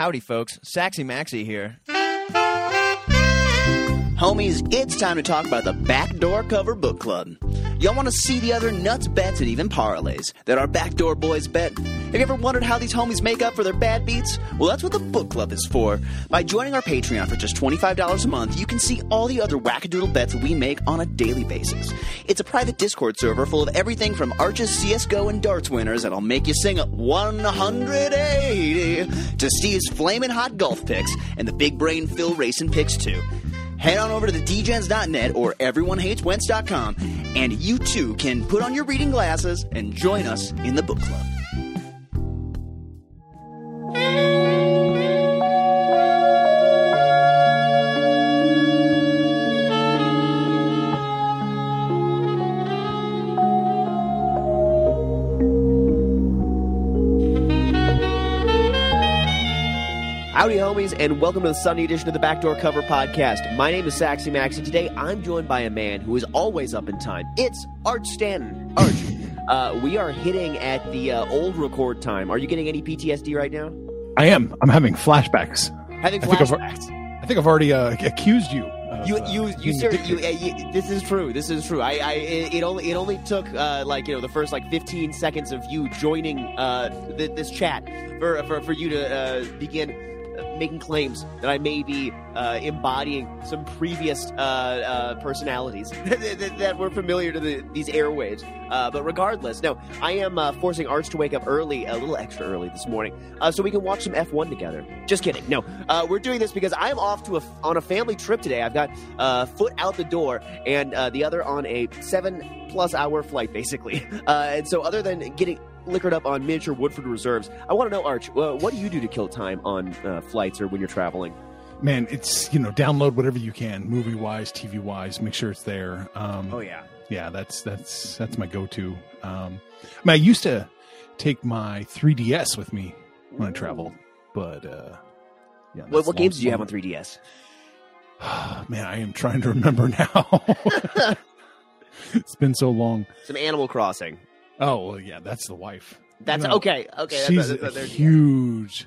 Howdy, folks. Saxy Maxie here. Homies, it's time to talk about the Backdoor Cover Book Club. Y'all want to see the other nuts bets and even parlays that our Backdoor boys bet? Have you ever wondered how these homies make up for their bad beats? Well, that's what the book club is for. By joining our Patreon for just $25 a month, you can see all the other wackadoodle bets we make on a daily basis. It's a private Discord server full of everything from Arches, CSGO, and darts winners that'll make you sing 180 to Steve's flaming hot golf picks and the big brain Phil racing picks too. Head on over to the dgens.net or everyonehateswentz.com and you too can put on your reading glasses and join us in the book club. Howdy, homies, and welcome to the Sunday edition of the Backdoor Cover Podcast. My name is Saxy Max, and today I'm joined by a man who is always up in time. It's Arch Stanton. Arch, uh, we are hitting at the uh, old record time. Are you getting any PTSD right now? I am. I'm having flashbacks. Having I think I've- flashbacks. I think I've already uh, accused you. You, uh, you, you, being ser- addicted. you, uh, you, This is true. This is true. I, I, it only, it only took uh, like you know the first like 15 seconds of you joining uh, th- this chat for, for, for you to uh, begin making claims that I may be uh, embodying some previous uh, uh, personalities that, that- were familiar to the, these airwaves. Uh, but regardless, no, I am forcing Arch to wake up early, a little extra early this morning, so we can watch some F1 together. Just kidding. No, we're doing this because I'm off to a, on a family trip today. I've got uh, foot out the door and the other on a seven plus hour flight, basically. And so, other than getting liquored up on miniature Woodford reserves, I want to know, Arch, uh, what do you do to kill time on uh, flights or when you're traveling? man, it's you know download whatever you can, movie wise, TV wise. Make sure it's there. Um, Oh yeah. yeah, that's that's that's my go to. Um, I, mean, I used to take my 3DS with me when I traveled, but uh, yeah. What, what games do you have on 3DS? Man, I am trying to remember now. it's been so long. Some Animal Crossing. Oh well, yeah, that's the wife. That's No. okay. Okay, She's that's, a that's, that's- huge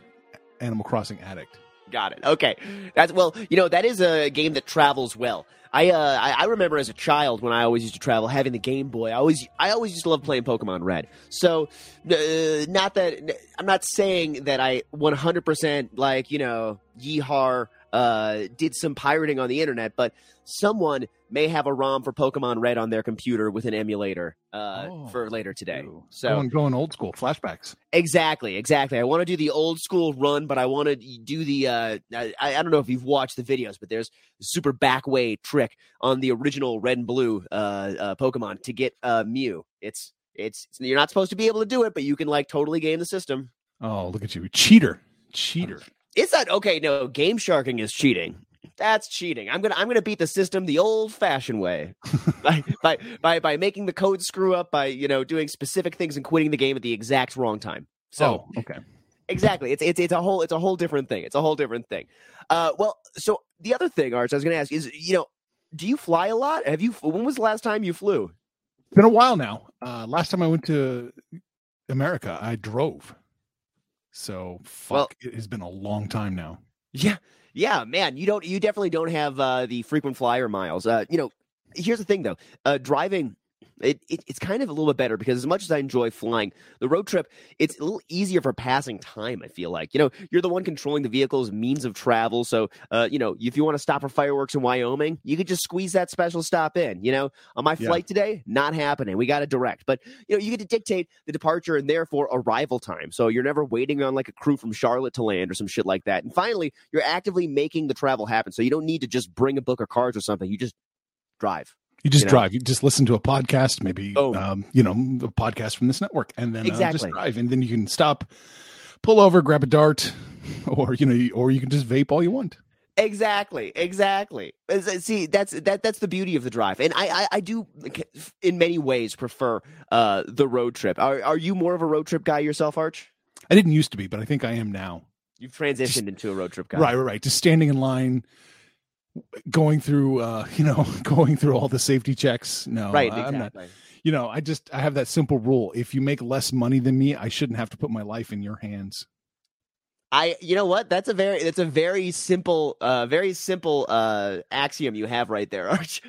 Animal Crossing addict. Got it. Okay, that's well. You know that is a game that travels well. I uh, I, I remember as a child when I always used to travel, having the Game Boy. I always I always used to love playing Pokemon Red. So, uh, not that I'm not saying that I 100 percent like you know yeehar uh, did some pirating on the internet, but someone may have a ROM for Pokemon Red on their computer with an emulator uh, Oh. for later today. Ooh. So going, going old school flashbacks. Exactly, exactly. I want to do the old school run, but I want to do the. Uh, I, I don't know if you've watched the videos, but there's a super back way trick on the original red and blue uh, uh, Pokemon to get uh, Mew. It's it's you're not supposed to be able to do it, but you can like totally game the system. Oh, look at you, cheater, cheater. It's not okay. No, game sharking is cheating. That's cheating. I'm gonna I'm gonna beat the system the old fashioned way by, by by by making the code screw up by you know doing specific things and quitting the game at the exact wrong time. So oh, okay. exactly it's it's it's a whole it's a whole different thing it's a whole different thing uh well so the other thing arch i was gonna ask is you know do you fly a lot have you when was the last time you flew It's been a while now. Uh, last time I went to America, I drove. So fuck, Well- it has been a long time now. yeah yeah man you don't you definitely don't have uh the frequent flyer miles. Uh you know here's the thing though. Uh driving it, it, it's kind of a little bit better because as much as I enjoy flying, the road trip it's a little easier for passing time. I feel like you know you're the one controlling the vehicle's means of travel. So uh, you know if you want to stop for fireworks in Wyoming, you could just squeeze that special stop in. You know on my Yeah. flight today, not happening. We got to direct, but you know you get to dictate the departure and therefore arrival time. So you're never waiting on like a crew from Charlotte to land or some shit like that. And finally, you're actively making the travel happen. So you don't need to just bring a book of cards or something. You just drive. You just You know? drive. You just listen to a podcast, maybe Boom. um, you know a podcast from this network, and then uh, Exactly. just drive, and then you can stop, pull over, grab a dart, or you know, or you can just vape all you want. Exactly, exactly. As- See, that's that that's the beauty of the drive, and I I, I do in many ways prefer uh the road trip. Are are you more of a road trip guy yourself, Arch? I didn't used to be, but I think I am now. You've transitioned into a road trip guy, Right, right, right. Just standing in line, going through, uh, you know, going through all the safety checks. No, Right, I'm not. exactly. You know, I just I have that simple rule: if you make less money than me, I shouldn't have to put my life in your hands. I, you know what? That's a very, that's a very simple, uh, very simple uh, axiom you have right there, Arch.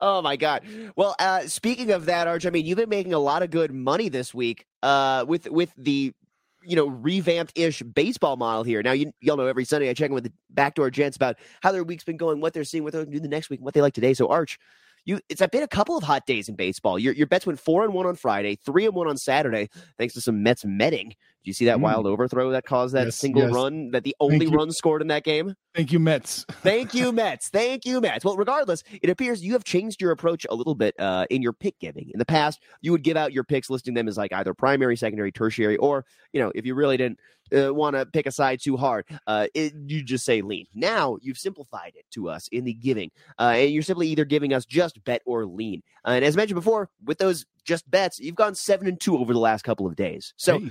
oh my god. Well, uh, speaking of that, Arch, I mean, you've been making a lot of good money this week uh, with with the you know revamped ish baseball model here. Now, you y'all know every Sunday I check in with the backdoor gents about how their week's been going, what they're seeing, what they're going to do the next week, what they like today. So, Arch, you it's been a couple of hot days in baseball. Your your bets went four and one on Friday, three and one on Saturday, thanks to some Mets metting. Did you see that Mm. wild overthrow that caused that Yes, single yes. run that the only run scored in that game? Thank you, Mets. Thank you, Mets. Thank you, Mets. Well, regardless, it appears you have changed your approach a little bit uh, in your pick giving. In the past, you would give out your picks, listing them as like either primary, secondary, tertiary, or you know, if you really didn't uh, want to pick a side too hard, uh, it, you just say lean. Now you've simplified it to us in the giving, uh, and you're simply either giving us just bet or lean. And as mentioned before, with those just bets, you've gone seven and two over the last couple of days. So. Hey,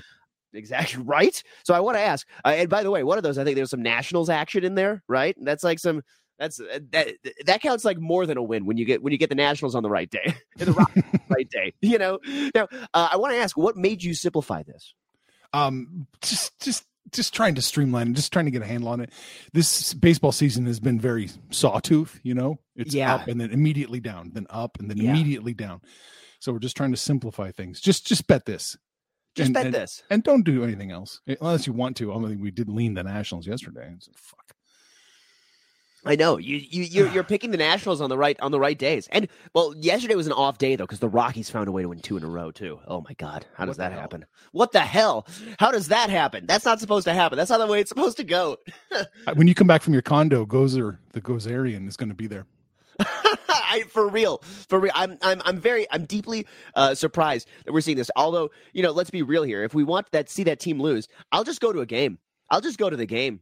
Exactly right. So I want to ask, uh, and by the way, one of those I think there's some Nationals action in there, right? That's like some that's uh, that that counts like more than a win when you get when you get the Nationals on the right day, the right day. You know. Now uh, I want to ask, what made you simplify this? um, just just just trying to streamline and just trying to get a handle on it. This baseball season has been very sawtooth. You know, it's Yeah. up and then immediately down, then up and then Yeah. immediately down. So we're just trying to simplify things. Just just bet this. Just And- bet and- this. and don't do anything else Eh, unless you want to. I mean, we did lean the Nationals yesterday. So fuck. I know you you you're, you're picking the Nationals on the right on the right days, and well, yesterday was an off day though because the Rockies found a way to win two in a row too. Oh my God, how does What that happen? What the hell? How does that happen? That's not supposed to happen. That's not the way it's supposed to go. Uh, When you come back from your condo, Gozer, the Gozerian is going to be there. I, for real, for real. I'm, I'm, I'm very, I'm deeply uh, surprised that we're seeing this. Although, you know, let's be real here. If we want that, see that team lose, I'll just go to a game. I'll just go to the game.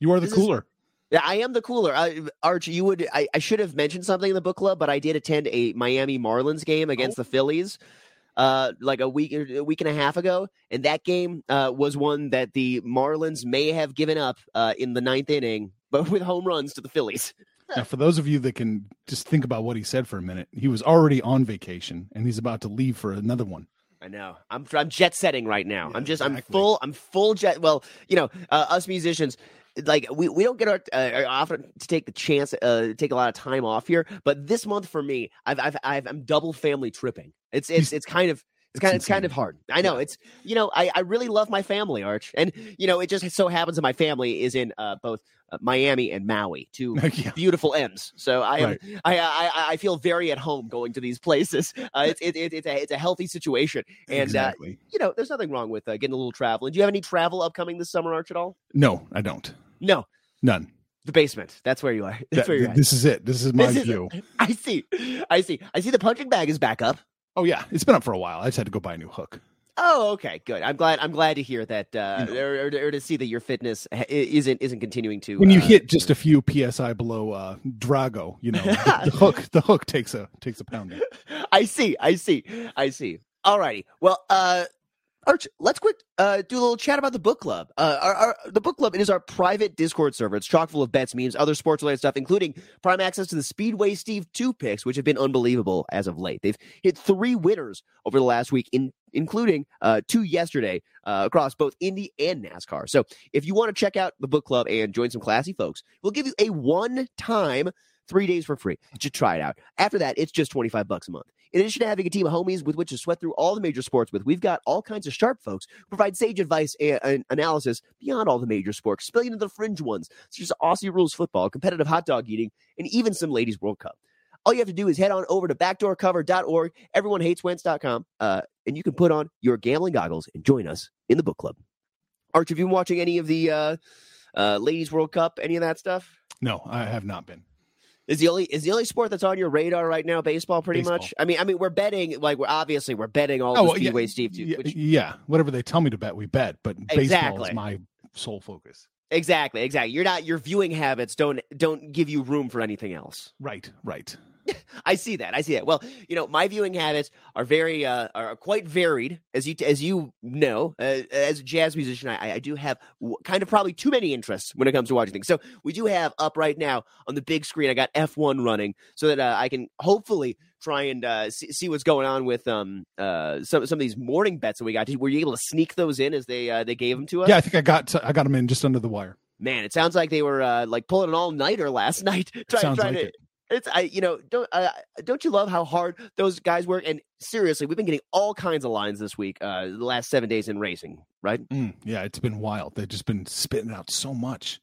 You are the This is- cooler. Yeah, I am the cooler. I, Arch, you would. I, I should have mentioned something in the book club, but I did attend a Miami Marlins game against the Phillies, uh, like a week a week and a half ago, and that game uh, was one that the Marlins may have given up uh, in the ninth inning, but with home runs to the Phillies. Now, for those of you that can just think about what he said for a minute, he was already on vacation and he's about to leave for another one. I know. I'm I'm jet setting right now. Yeah, I'm just I'm full I'm full jet. Well, you know, uh, us musicians like we, we don't get our uh, often to take the chance uh take a lot of time off here, but this month for me, I've I've, I've I'm double family tripping. It's it's it's kind of it's kind of it's kind of hard. I know it's you know I, I really love my family, Arch, and you know it just so happens that my family is in uh, both uh, Miami and Maui, two yeah. beautiful M's. So I am Right. I, I I feel very at home going to these places. Uh, it's it, it, it's a it's a healthy situation, and uh, exactly. you know there's nothing wrong with uh, getting a little travel. and Do you have any travel upcoming this summer, Arch, at all? no, I don't. No, None. the basement. That's where you are. That's That- where you're at. this is it. This is my This is- view. I see. I see. I see. The punching bag is back up. Oh yeah, it's been up for a while. I just had to go buy a new hook. Oh, okay, good. I'm glad. I'm glad to hear that, uh, You know. or, or, to see that your fitness isn't isn't continuing to. When you uh, hit just a few psi below uh, Drago, you know the, the hook. The hook takes a takes a pounding. I see. I see. I see. Alrighty. Well, uh, Arch, let's quick uh, do a little chat about the book club. Uh, our, our, the book club it is our private Discord server. It's chock full of bets, memes, other sports related stuff, including prime access to the Speedway Steve two picks, which have been unbelievable as of late. They've hit three winners over the last week, in, including uh, two yesterday uh, across both Indy and NASCAR. So if you want to check out the book club and join some classy folks, we'll give you a one time three days for free. Just try it out. After that, it's just 25 bucks a month. In addition to having a team of homies with which to sweat through all the major sports with, we've got all kinds of sharp folks who provide sage advice and, analysis beyond all the major sports, spilling into the fringe ones, such as Aussie rules football, competitive hot dog eating, and even some ladies World Cup. All you have to do is head on over to backdoorcover.org, everyonehateswentz.com, uh, and you can put on your gambling goggles and join us in the book club. Arch, have you been watching any of the uh, uh, ladies World Cup, any of that stuff? No, I have not been. Is the only is the only sport that's on your radar right now baseball? Pretty Baseball. much. I mean, I mean, we're betting like we're obviously we're betting all Oh, the well, yeah, speedway Steve too. Yeah, Which, yeah, whatever they tell me to bet, we bet. But baseball is my sole focus. exactly, exactly. You're not your viewing habits don't don't give you room for anything else. Right, right. I see that. I see that. Well, you know, my viewing habits are very uh, are quite varied, as you as you know. Uh, as a jazz musician, I, I do have w- kind of probably too many interests when it comes to watching things. So we do have up right now on the big screen. I got F1 running so that uh, I can hopefully try and uh, see, see what's going on with um uh some some of these morning bets that we got. Were you able to sneak those in as they uh, they gave them to us? Yeah, I think I got I got them in just under the wire. Man, it sounds like they were uh, like pulling an all nighter last night. trying Sounds trying like to. it. It's I you know don't uh, don't you love how hard those guys work? And seriously, we've been getting all kinds of lines this week. Uh, the last seven days in racing, right? Mm, yeah, it's been wild. They've just been spitting out so much.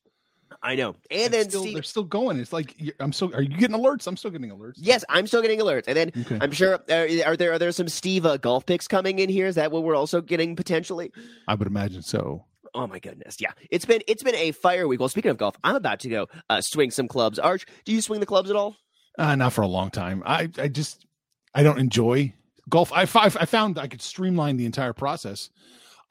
I know. And And then still, Steve- they're still going. It's like I'm still. Are you getting alerts? I'm still getting alerts. yes, I'm still getting alerts. And then Okay. I'm sure uh, are there are there some Steve uh, golf picks coming in here? Is that what we're also getting potentially? I would imagine so. Oh my goodness, yeah. It's been it's been a fire week. Well, speaking of golf, I'm about to go uh, swing some clubs. Arch, do you swing the clubs at all? Uh, not for a long time. I I just I don't enjoy golf. I I found I could streamline the entire process.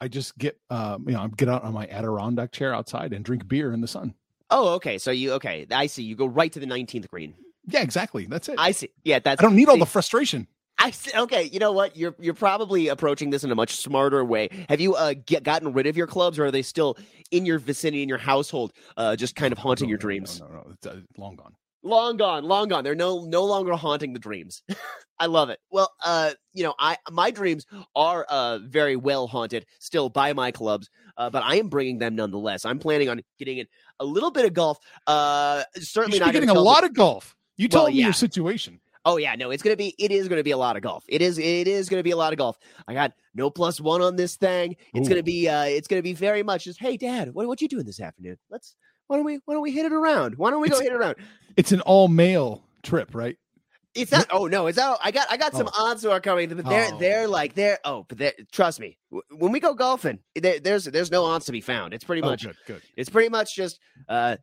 I just get um, you know I get out on my Adirondack chair outside and drink beer in the sun. Oh, okay. So you okay? I see. You go right to the 19th green. Yeah, exactly. That's it. I, I see. Yeah, that's. I don't need all the frustration. I okay. You know what? You're you're probably approaching this in a much smarter way. Have you uh get, gotten rid of your clubs, or are they still in your vicinity in your household, uh, just kind of haunting No, your dreams? No, no, no. It's uh, long gone. long gone long gone they're no no longer haunting the dreams i love it well uh you know i my dreams are uh very well haunted still by my clubs uh, but i am bringing them nonetheless i'm planning on getting in a little bit of golf uh certainly not getting a lot of golf. You Well, tell me yeah. your situation. Oh yeah no it's gonna be it is gonna be a lot of golf it is it is gonna be a lot of golf i got no plus one on this thing it's gonna be uh it's gonna be very much just hey dad what what you doing this afternoon let's why don't we why don't we hit it around why don't we go hit it around It's an all male trip, right? It's not. Oh no, it's not. I got. I got some aunts who are coming, but they're Oh. they're like they're. Oh, but they're, trust me, when we go golfing, there, there's there's no aunts to be found. It's pretty Oh, much. good, good. It's pretty much just uh,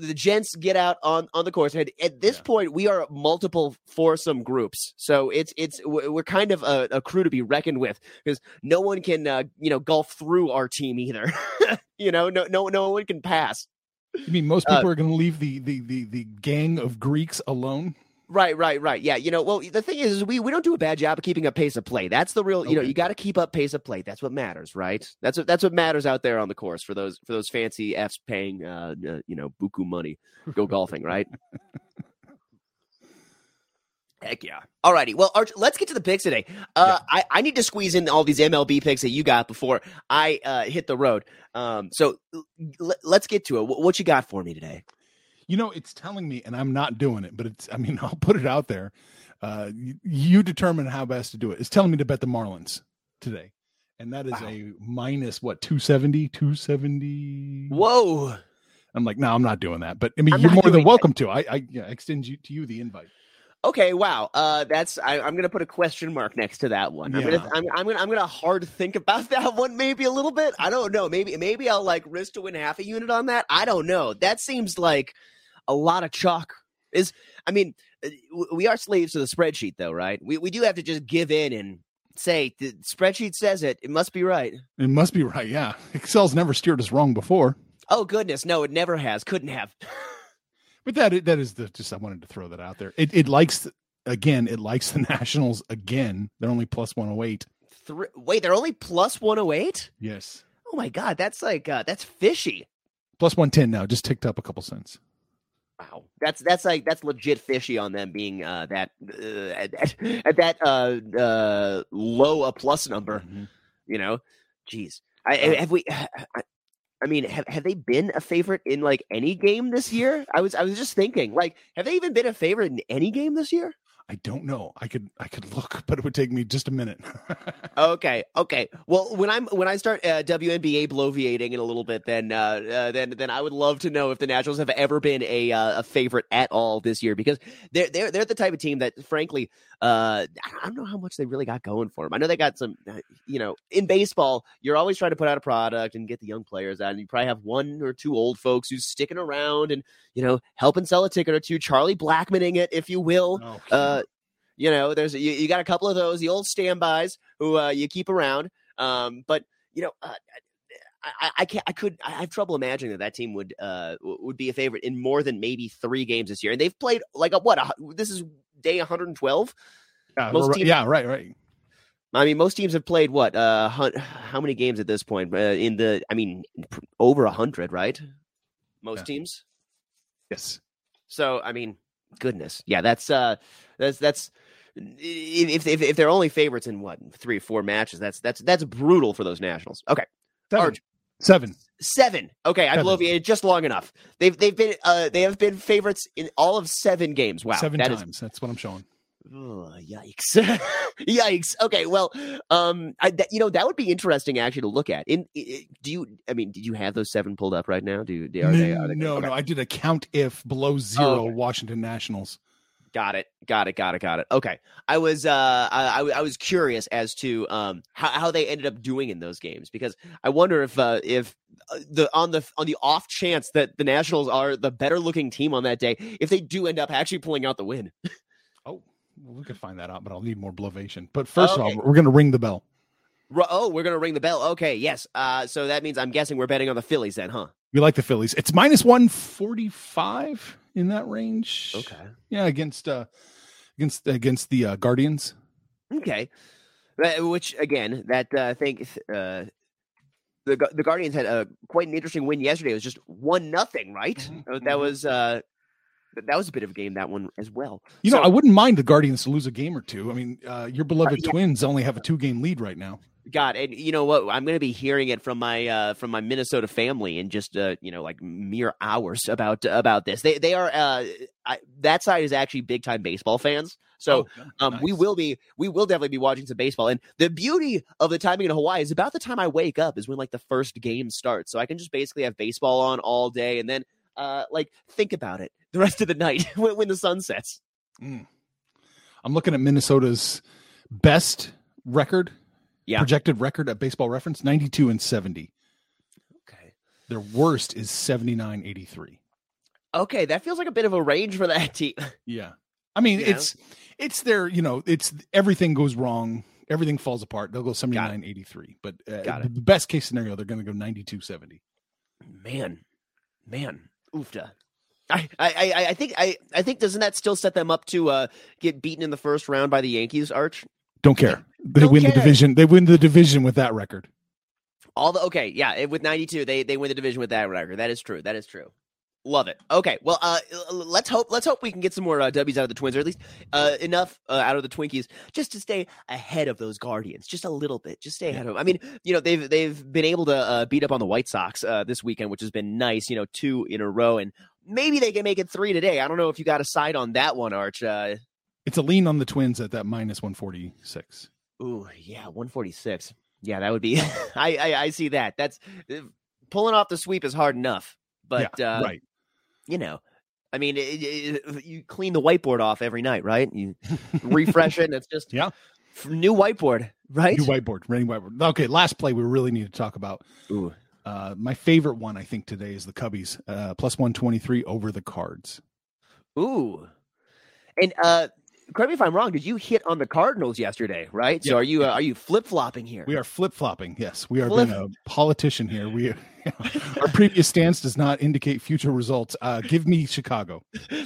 the gents get out on on the course. And at this Yeah. point, we are multiple foursome groups, so it's it's we're kind of a, a crew to be reckoned with because no one can uh, you know golf through our team either. you know, no no no one can pass. You mean most Uh, people are going to leave the, the the the gang of Greeks alone? Right, right, right. Yeah, you know, well, the thing is, is we we don't do a bad job of keeping up pace of play. That's the real, you know, you got to keep up pace of play. That's what matters, right? That's what that's what matters out there on the course for those for those fancy f's paying, uh, uh you know, buku money. Go golfing, right? Heck yeah. Alrighty. Well, Arch, let's get to the picks today. Uh, I, I need to squeeze in all these MLB picks that you got before I uh, hit the road. Um, so l- let's get to it. Wh- What you got for me today? You know, it's telling me, and I'm not doing it, but it's. I mean, I'll put it out there. Uh, you, you determine how best to do it. It's telling me to bet the Marlins today, and that is Wow. a minus what 270, 270. Whoa. I'm like, no, I'm not doing that. But I mean, I'm you're more than doing that. welcome to. I, I yeah, extend you to you the invite. Okay, wow. Uh, that's I, I'm gonna put a question mark next to that one. I'm Yeah. gonna I'm, I'm gonna I'm gonna hard think about that one maybe a little bit. I don't know. Maybe maybe I'll like risk to win half a unit on that. I don't know. That seems like a lot of chalk. Is I mean, uh, we are slaves to the spreadsheet though, right? We we do have to just give in and say the spreadsheet says it. It must be right. It must be right. Yeah, Excel's never steered us wrong before. Oh goodness, no, it never has. Couldn't have. But that that is the just I wanted to throw that out there. It it likes again. It likes the Nationals again. They're only plus one hundred eight. Three, wait, they're only plus 108? Yes, Oh my god, that's like uh, that's fishy. plus one ten now. Just ticked up a couple cents. Wow, that's that's like that's legit fishy on them being uh, that uh, at, at, at that uh, uh, low a plus number. You know, jeez, I, I- have we? I, I mean, have have they been a favorite in like any game this year? I was I was just thinking, like, have they even been a favorite in any game this year? I don't know. I could I could look, but it would take me just a minute. Okay, okay. Well, when I'm when I start uh, WNBA bloviating in a little bit, then uh, uh, then then I would love to know if the Nationals have ever been a uh, a favorite at all this year because they're they're they're the type of team that, frankly, uh, I don't know how much they really got going for them. I know they got some, uh, you know, in baseball, you're always trying to put out a product and get the young players out, and you probably have one or two old folks who's sticking around and you know helping sell a ticket or two, Charlie Blackmaning it, if you will. Oh, Uh, you know, there's you, you got a couple of those, the old standbys who uh, you keep around. Um, but you know, uh, I, I, can't, I could, I have trouble imagining that that team would uh would be a favorite in more than maybe three games this year, and they've played like a, what? A, this is day 112. yeah, most right- teams- yeah, right, right. I mean, most teams have played what? Uh, how many games at this point? Uh, in the, I mean, over a hundred, right? Most Yeah. teams. Yes. So I mean, goodness, yeah, that's uh, that's that's if, if if they're only favorites in what three or four matches, that's that's that's brutal for those Nationals. Okay, Seven. Arch, Seven. seven. Okay, I Seven. bloviated just long enough. They've they've been uh they have been favorites in all of seven games. Wow, Seven that is times. That's what I'm showing. Yikes! yikes! Okay, well, um, I, that, you know that would be interesting actually to look at. In, i do you? I mean, did you have those seven pulled up right now? Do you? Are they? Are they no, okay. no. I did a count if below zero okay. Washington Nationals. Got it. Got it. Got it. Got it. Okay. I was uh I, I was curious as to um how, how they ended up doing in those games because I wonder if uh if uh, the on the on the off chance that the Nationals are the better looking team on that day if they do end up actually pulling out the win. Oh, we could find that out, but I'll need more blovation. But first Okay. of all, we're going to ring the bell. Oh, we're gonna ring the bell. Okay. Yes. Uh. So that means I'm guessing we're betting on the Phillies then, huh? We like the Phillies. It's minus 145 in that range. Okay. Yeah, against uh against against the uh, Guardians. Okay. Which again, that uh, I think uh, the the Guardians had a quite an interesting win yesterday. It was just one nothing, right? Mhm, Uh, That mhm. was uh, that was a bit of a game that one as well. You know, So- I wouldn't mind the Guardians to lose a game or two. I mean, uh, your beloved yeah. Twins only have a two game lead right now. God, and you know what? I'm going to be hearing it from my uh, from my Minnesota family in just uh, you know like mere hours about about this. They they are uh, I, that side is actually big time baseball fans. So Oh, um, we will be we will definitely be watching some baseball. And the beauty of the timing in Hawaii is about the time I wake up is when like the first game starts. So I can just basically have baseball on all day and then uh like think about it the rest of the night when, when the sun sets. Mm. I'm looking at Minnesota's best record, Yeah. projected record at Baseball Reference, 92 and 70. Okay. Their worst is 79 83. Okay, that feels like a bit of a range for that team. Yeah. I mean, Yeah. it's it's their, you know, it's everything goes wrong, everything falls apart. They'll go 79 83. But uh, the best case scenario, they're going to go 92 70. Man, man, oofta. I, I, I- I think I, I think doesn't that still set them up to uh, get beaten in the first round by the Yankees? Arch, Don't care. They Don't win care. the division. They win the division with that record. all the okay, yeah, with ninety two, they they win the division with that record. That is true. That is true. Love it. Okay, well, uh, let's hope let's hope we can get some more uh, W's out of the Twins, or at least uh, enough uh, out of the Twinkies, just to stay ahead of those Guardians, just a little bit, just stay ahead of them. I mean, you know, they've they've been able to uh, beat up on the White Sox uh, this weekend, which has been nice. You know, two in a row, and maybe they can make it three today. I don't know if you got a side on that one, Arch. Uh, It's a lean on the Twins at that minus 146. Ooh, yeah, 146. Yeah, that would be. I, I I see that. That's uh, pulling off the sweep is hard enough, but yeah, uh, right. you know, I mean, it, it- you clean the whiteboard off every night, right? You refresh it, and it's just Yeah. new whiteboard, right? New whiteboard, rainy whiteboard. Okay, last play we really need to talk about. Ooh, Uh, my favorite one, I think, today is the Cubbies uh, plus 123 over the Cards. ooh, and uh, correct me if I'm wrong. Did you hit on the Cardinals yesterday? Right. So are you uh, are you flip flopping here? We are flip flopping. Yes, we are Flip- being a politician here. We our previous stance does not indicate future results. Uh, give me Chicago.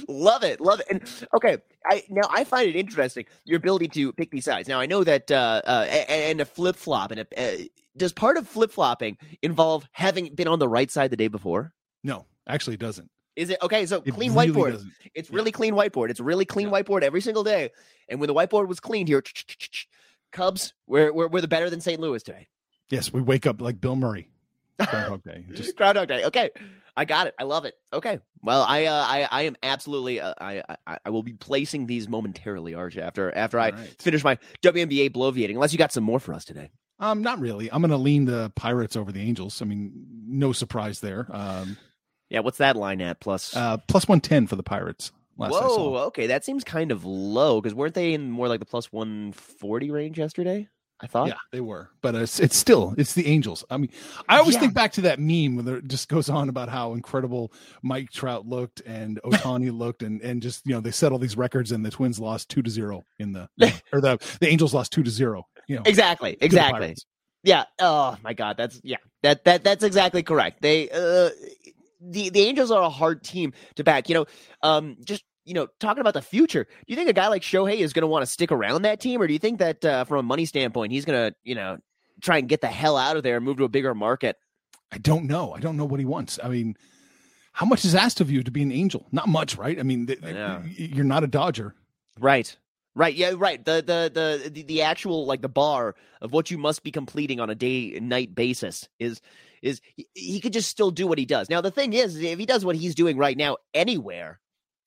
love it, love it. And okay, I now I find it interesting your ability to pick these sides. Now I know that uh, uh a- a- and a flip flop and a, uh, does part of flip flopping involve having been on the right side the day before? No, actually, it doesn't. Is it okay? So It clean really whiteboard. doesn't. It's Yeah. really clean whiteboard. It's really clean Yeah. whiteboard every single day. And when the whiteboard was cleaned here, Cubs, we're we're, we're the better than St. Louis today. Yes, we wake up like Bill Murray. Groundhog Day. Just Groundhog Day. Okay, I got it. I love it. Okay. Well, I uh, I I am absolutely uh, I, I I will be placing these momentarily, Arch, after after I All right. finish my WNBA bloviating. Unless you got some more for us today. Um, not really. I'm going to lean the Pirates over the Angels. I mean, no surprise there. Um, Yeah. What's that line at? Plus. uh, plus 110 for the Pirates. Whoa. Okay, that seems kind of low because weren't they in more like the plus one forty range yesterday? I thought. Yeah, they were, but it's it's still it's the Angels. I mean, I always Yeah. think back to that meme where it just goes on about how incredible Mike Trout looked and Ohtani looked, and and just you know they set all these records, and the Twins lost two to zero in the or the the Angels lost two to zero. You know, Exactly. Exactly. Yeah. Oh my God. That's yeah. That that that's exactly correct. They uh the the Angels are a hard team to back. You know, um, just you know, talking about the future. Do you think a guy like Shohei is going to want to stick around that team, or do you think that uh, from a money standpoint, he's going to you know try and get the hell out of there and move to a bigger market? I don't know. I don't know what he wants. I mean, how much is asked of you to be an Angel? Not much, right? I mean, th- Yeah. you're not a Dodger. Right. Right. Yeah. Right. The, the the the actual like the bar of what you must be completing on a day and night basis is is he, he could just still do what he does. Now the thing is, if he does what he's doing right now anywhere,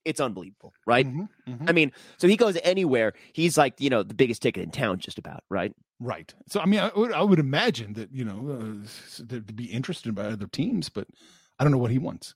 it's unbelievable, right? Mhm, mhm. I mean, so he goes anywhere, he's like you know the biggest ticket in town, just about, right? Right. So I mean, I would, I would imagine that you know uh, that to be interested by other teams, but I don't know what he wants.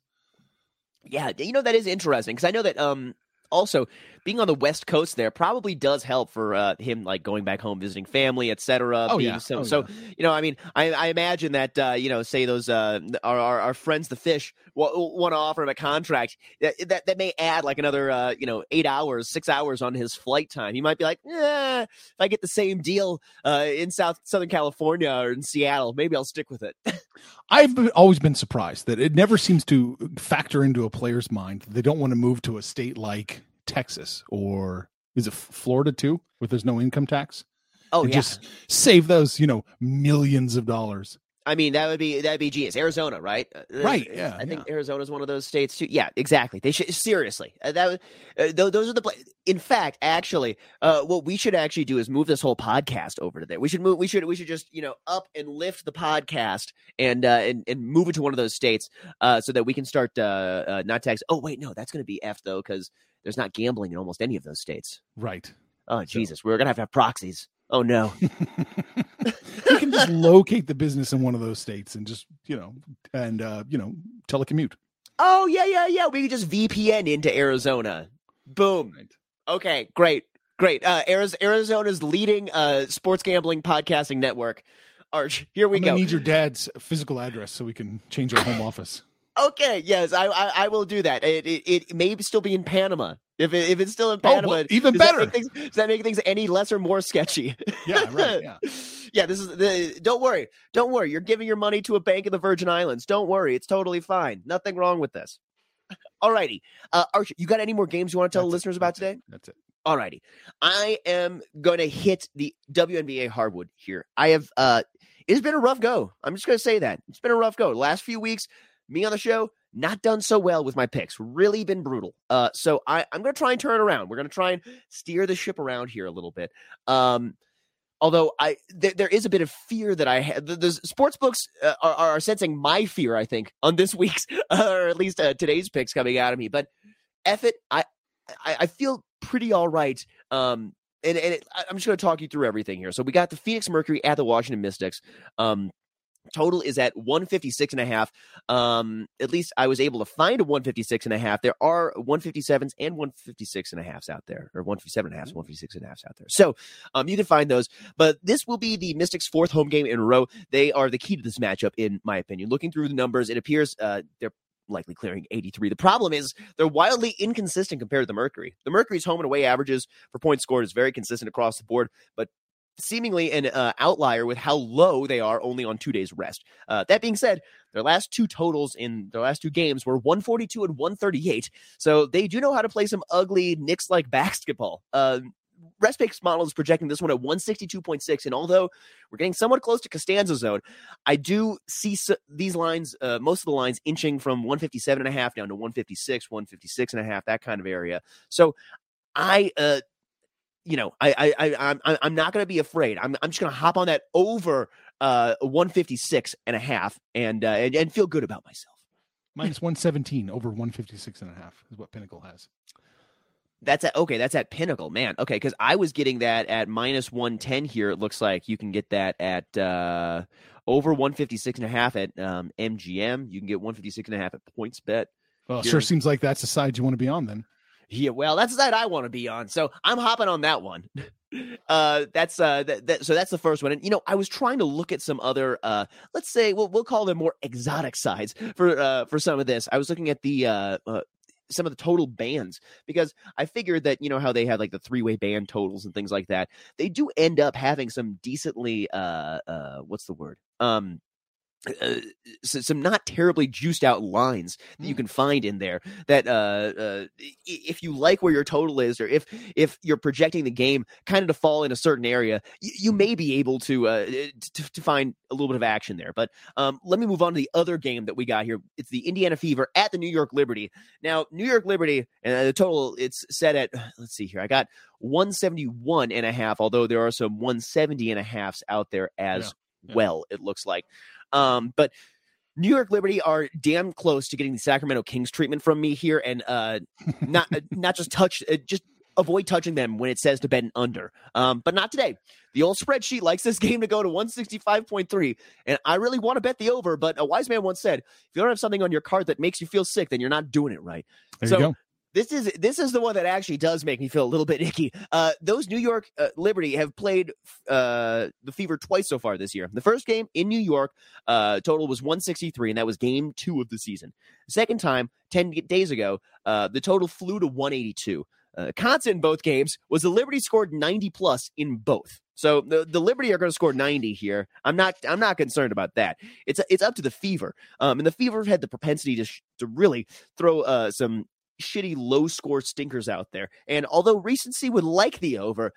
Yeah, you know that is interesting because I know that um also being on the west coast there probably does help for uh, him like going back home visiting family etc Oh, yeah. so Oh, so you know i mean i, I imagine that uh, you know say those uh our, our, our friends the fish want to offer him a contract that, that that may add like another uh you know eight hours six hours on his flight time he might be like eh, if i get the same deal uh in south southern california or in seattle maybe i'll stick with it I've always been surprised that it never seems to factor into a player's mind. They don't want to move to a state like Texas or is it Florida too, where there's no income tax? oh yeah just save those, you know, millions of dollars. I mean, that would be that'd be genius. Arizona, right? Uh, Right, uh, yeah, I think yeah. is one of those states too. Yeah, exactly. They should seriously. Uh, that uh, tho- those are the. Pla- In fact, actually, uh, what we should actually do is move this whole podcast over to there. We should move. We should. We should just you know up and lift the podcast and uh, and and move it to one of those states uh, so that we can start uh, uh, not tax. Oh wait, no, that's going to be F though because there's not gambling in almost any of those states. Right. Oh Jesus, we're gonna have to have proxies. Oh no. you can just locate the business in one of those states and just, you know, and uh, you know, telecommute. Oh yeah, yeah, yeah. We could just VPN into Arizona. Boom. Right. Okay, great, great. Uh, Arizona's leading uh, sports gambling podcasting network. Arch, here we go. gonna need your dad's physical address so we can change our home office. Okay, yes, I, I I will do that. It, it it may still be in Panama. If it, if it's still in Oh, Panama, well, even does better. make things- does that make things any less or more sketchy? Yeah, right. Yeah. yeah, this is the. Don't worry, don't worry. You're giving your money to a bank in the Virgin Islands. Don't worry, it's totally fine. Nothing wrong with this. Alrighty, uh, Archie, you got any more games you want to tell That's the it, listeners about it, today? That's it. Alrighty. I am going to hit the WNBA hardwood here. I have, uh, it's been a rough go. I'm just going to say that. It's been a rough go. Last few weeks, me on the show, not done so well with my picks. Really been brutal. Uh, so I, I'm going to try and turn around. We're going to try and steer the ship around here a little bit. Um, although I, there, there is a bit of fear that I had. The, the sports books uh, are, are sensing my fear, I think, on this week's, or at least uh, today's picks coming out of me. But F it, I, I, I feel pretty all right. Um, and, and it, I'm just going to talk you through everything here. So we got the Phoenix Mercury at the Washington Mystics. Um, total is at 156 and a half. Um, at least I was able to find a 156 and a half. There are 157s and 156 and a halfs out there, or 157 and a halves, 156 and a halves out there. So um, you can find those. But this will be the Mystics' fourth home game in a row. They are the key to this matchup, in my opinion. Looking through the numbers, it appears uh, they're likely clearing 83. The problem is they're wildly inconsistent compared to the Mercury. The Mercury's home and away averages for points scored is very consistent across the board, but seemingly an uh, outlier with how low they are only on two days rest. Uh, that being said, their last two totals in their last two games were 142 and 138. So they do know how to play some ugly Knicks like basketball. Uh, RestPix model is projecting this one at 162.6. And although we're getting somewhat close to Costanza zone, I do see these lines, uh, most of the lines inching from 157 and a half down to 156, 156 and a half, that kind of area. So I, uh, you know, I, I, I, I'm, I'm- not going to be afraid. I'm, I'm just going to hop on that over uh 156 and a half and, uh, and, and feel good about myself. Minus 117 over 156 and a half is what Pinnacle has. That's at okay. That's at Pinnacle, man. Okay, because I was getting that at minus one ten here. It looks like you can get that at uh, over one fifty six and a half at um, MGM. You can get one fifty six and a half at PointsBet. Well, sure seems like that's the side you want to be on then. Yeah, well, that's side I want to be on. So I'm hopping on that one. uh, that's uh, that, that, so that's the first one. And you know, I was trying to look at some other, uh, let's say, we'll we'll call them more exotic sides for uh for some of this. I was looking at the uh. uh some of the total bands because I figured that you know how they have like the three way band totals and things like that. They do end up having some decently uh uh what's the word um uh, some not terribly juiced out lines that you Mm. can find in there that uh, uh, if you like where your total is or if if you're projecting the game kind of to fall in a certain area you, you may be able to, uh, to to find a little bit of action there but um, let me move on to the other game that we got here it's the indiana fever at the new york liberty now new york liberty and the total it's set at let's see here i got 171 and a half although there are some 170 and a halves out there as Yeah. well it looks like um, but New York Liberty are damn close to getting the Sacramento Kings treatment from me here, and uh, not uh, not just touch, uh, just avoid touching them when it says to bet an under. Um, but not today. The old spreadsheet likes this game to go to 165.3, and I really want to bet the over. But a wise man once said, if you don't have something on your card that makes you feel sick, then you're not doing it right. There So- you go. This is this is the one that actually does make me feel a little bit icky. Uh, those New York uh, Liberty have played uh, the Fever twice so far this year. The first game in New York, uh, total was 163, and that was game two of the season. Second time, 10 days ago, uh, the total flew to 182. Uh, constant in both games was the Liberty scored 90 plus in both. So the, the Liberty are going to score 90 here. I'm not I'm not concerned about that. It's it's up to the Fever. Um, and the Fever have had the propensity to sh- to really throw uh, some shitty low score stinkers out there. And although recency would like the over,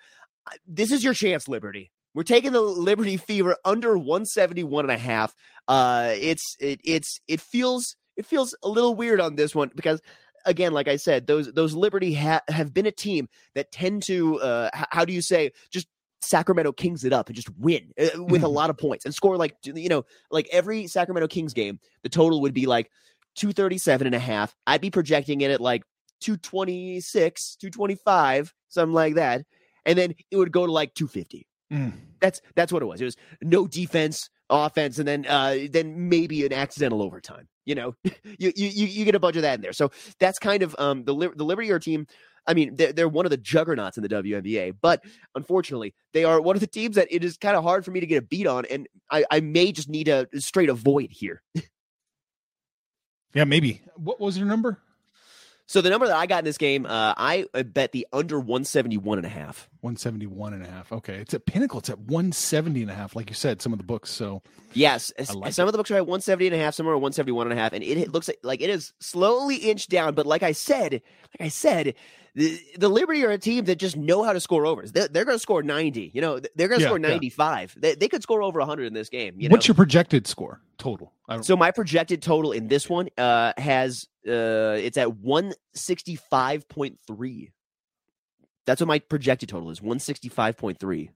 this is your chance, Liberty. We're taking the Liberty Fever under 171 and a half. Uh it's it it's it feels it feels a little weird on this one because again like I said those those Liberty ha- have been a team that tend to uh h- how do you say just Sacramento Kings it up and just win uh, with a lot of points and score like you know like every Sacramento Kings game the total would be like 237 and a half. I'd be projecting it at like 226, 225, something like that. And then it would go to like 250. Mm. That's that's what it was. It was no defense, offense, and then uh then maybe an accidental overtime. You know, you you you you get a bunch of that in there. So that's kind of um the the Liberty are team. I mean, they're, they're one of the juggernauts in the WNBA, but unfortunately, they are one of the teams that it is kind of hard for me to get a beat on, and I, I may just need a straight avoid here. Yeah, maybe. What was your number? So the number that I got in this game, uh, I bet the under 171 and a half. 171 and a half. Okay. It's at Pinnacle. It's at 170 and a half, like you said, some of the books. So Yes, like some of the books are at 170 and a half, some are at 171 and a half, and it, it looks like, like it is slowly inched down. But like I said, like I said, the, the Liberty are a team that just know how to score overs. They're, they're going to score 90. You know, they're going to Yeah, score yeah. 95. They, they could score over 100 in this game. You know? what's your projected score total? So my projected total in this one uh, has uh, it's at 165.3. That's what my projected total is, 165.3.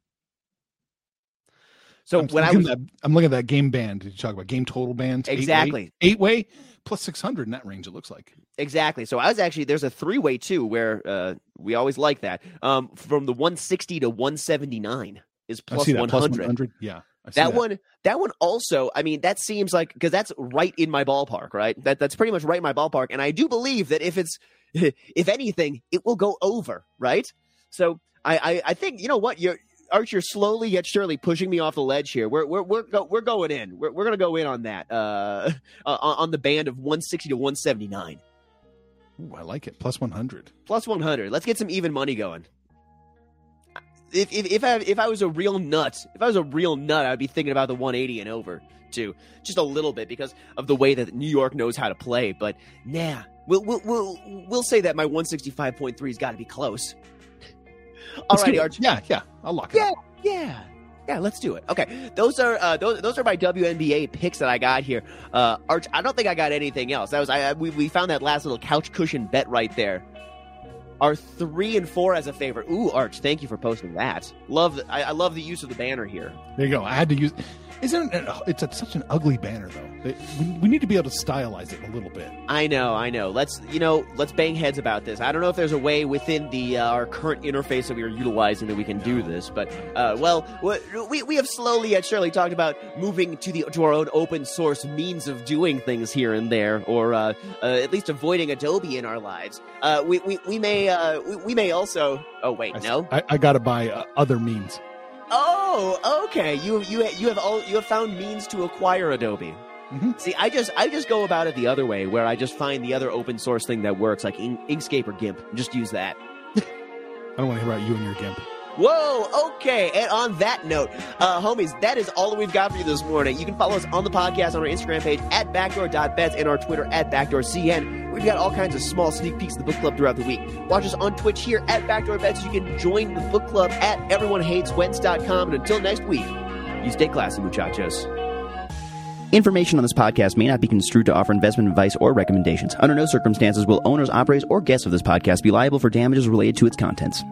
So I'm, when I was, that, I'm looking at that game band. Did you talk about game total bands? Exactly. Eight way plus 600 in that range, it looks like. Exactly. So I was actually there's a three way too where uh, we always like that. Um, from the 160 to 179 is plus see that. 100. Plus 100. Yeah. See that, one, that one also. I mean, that seems like because that's right in my ballpark, right? That that's pretty much right in my ballpark, and I do believe that if it's, if anything, it will go over, right? So I I, I think you know what you're. Arch, you're slowly yet surely pushing me off the ledge here. We're we're we're, go, we're going in. We're, we're gonna go in on that. Uh, on, on the band of 160 to 179. Ooh, I like it. Plus 100. plus 100 let's get some even money going if, if, if I if I was a real nut, if I was a real nut, I'd be thinking about the 180 and over too, just a little bit because of the way that New York knows how to play. But nah, we'll we'll we'll, we'll say that my 165.3's got to be close. Let's Arch. Yeah, yeah. I'll lock it Yeah, up. yeah, yeah. Let's do it. Okay, those are uh, those those are my WNBA picks that I got here. Uh, Arch, I don't think I got anything else. That was I, I we we found that last little couch cushion bet right there. Are three and four as a favorite? Ooh, Arch, thank you for posting that. Love, the, I, I love the use of the banner here. There you go. I had to use. Isn't it? It's a, such an ugly banner, though. It, we, we need to be able to stylize it a little bit. I know, I know. Let's you know, let's bang heads about this. I don't know if there's a way within the uh, our current interface that we are utilizing that we can do this, but uh, well, we we have slowly yet surely talked about moving to the to our own open source means of doing things here and there, or uh, uh, at least avoiding Adobe in our lives. Uh, we, we we may uh, we, we may also. Oh wait, I, no. I, I got to buy uh, other means. Oh, okay. You you you have all you have found means to acquire Adobe. Mhm. See, I just I just go about it the other way, where I just find the other open source thing that works, like In- Inkscape or GIMP, and just use that. I don't want to hear about you and your GIMP. Whoa, okay. And on that note, uh, homies, that is all that we've got for you this morning. You can follow us on the podcast on our Instagram page at backdoor.bets and our Twitter at backdoorcn. We've got all kinds of small sneak peeks of the book club throughout the week. Watch us on Twitch here at Backdoor Bets. You can join the book club at everyonehateswentz.com. And until next week, you stay classy, muchachos. Information on this podcast may not be construed to offer investment advice or recommendations. Under no circumstances will owners, operators, or guests of this podcast be liable for damages related to its contents.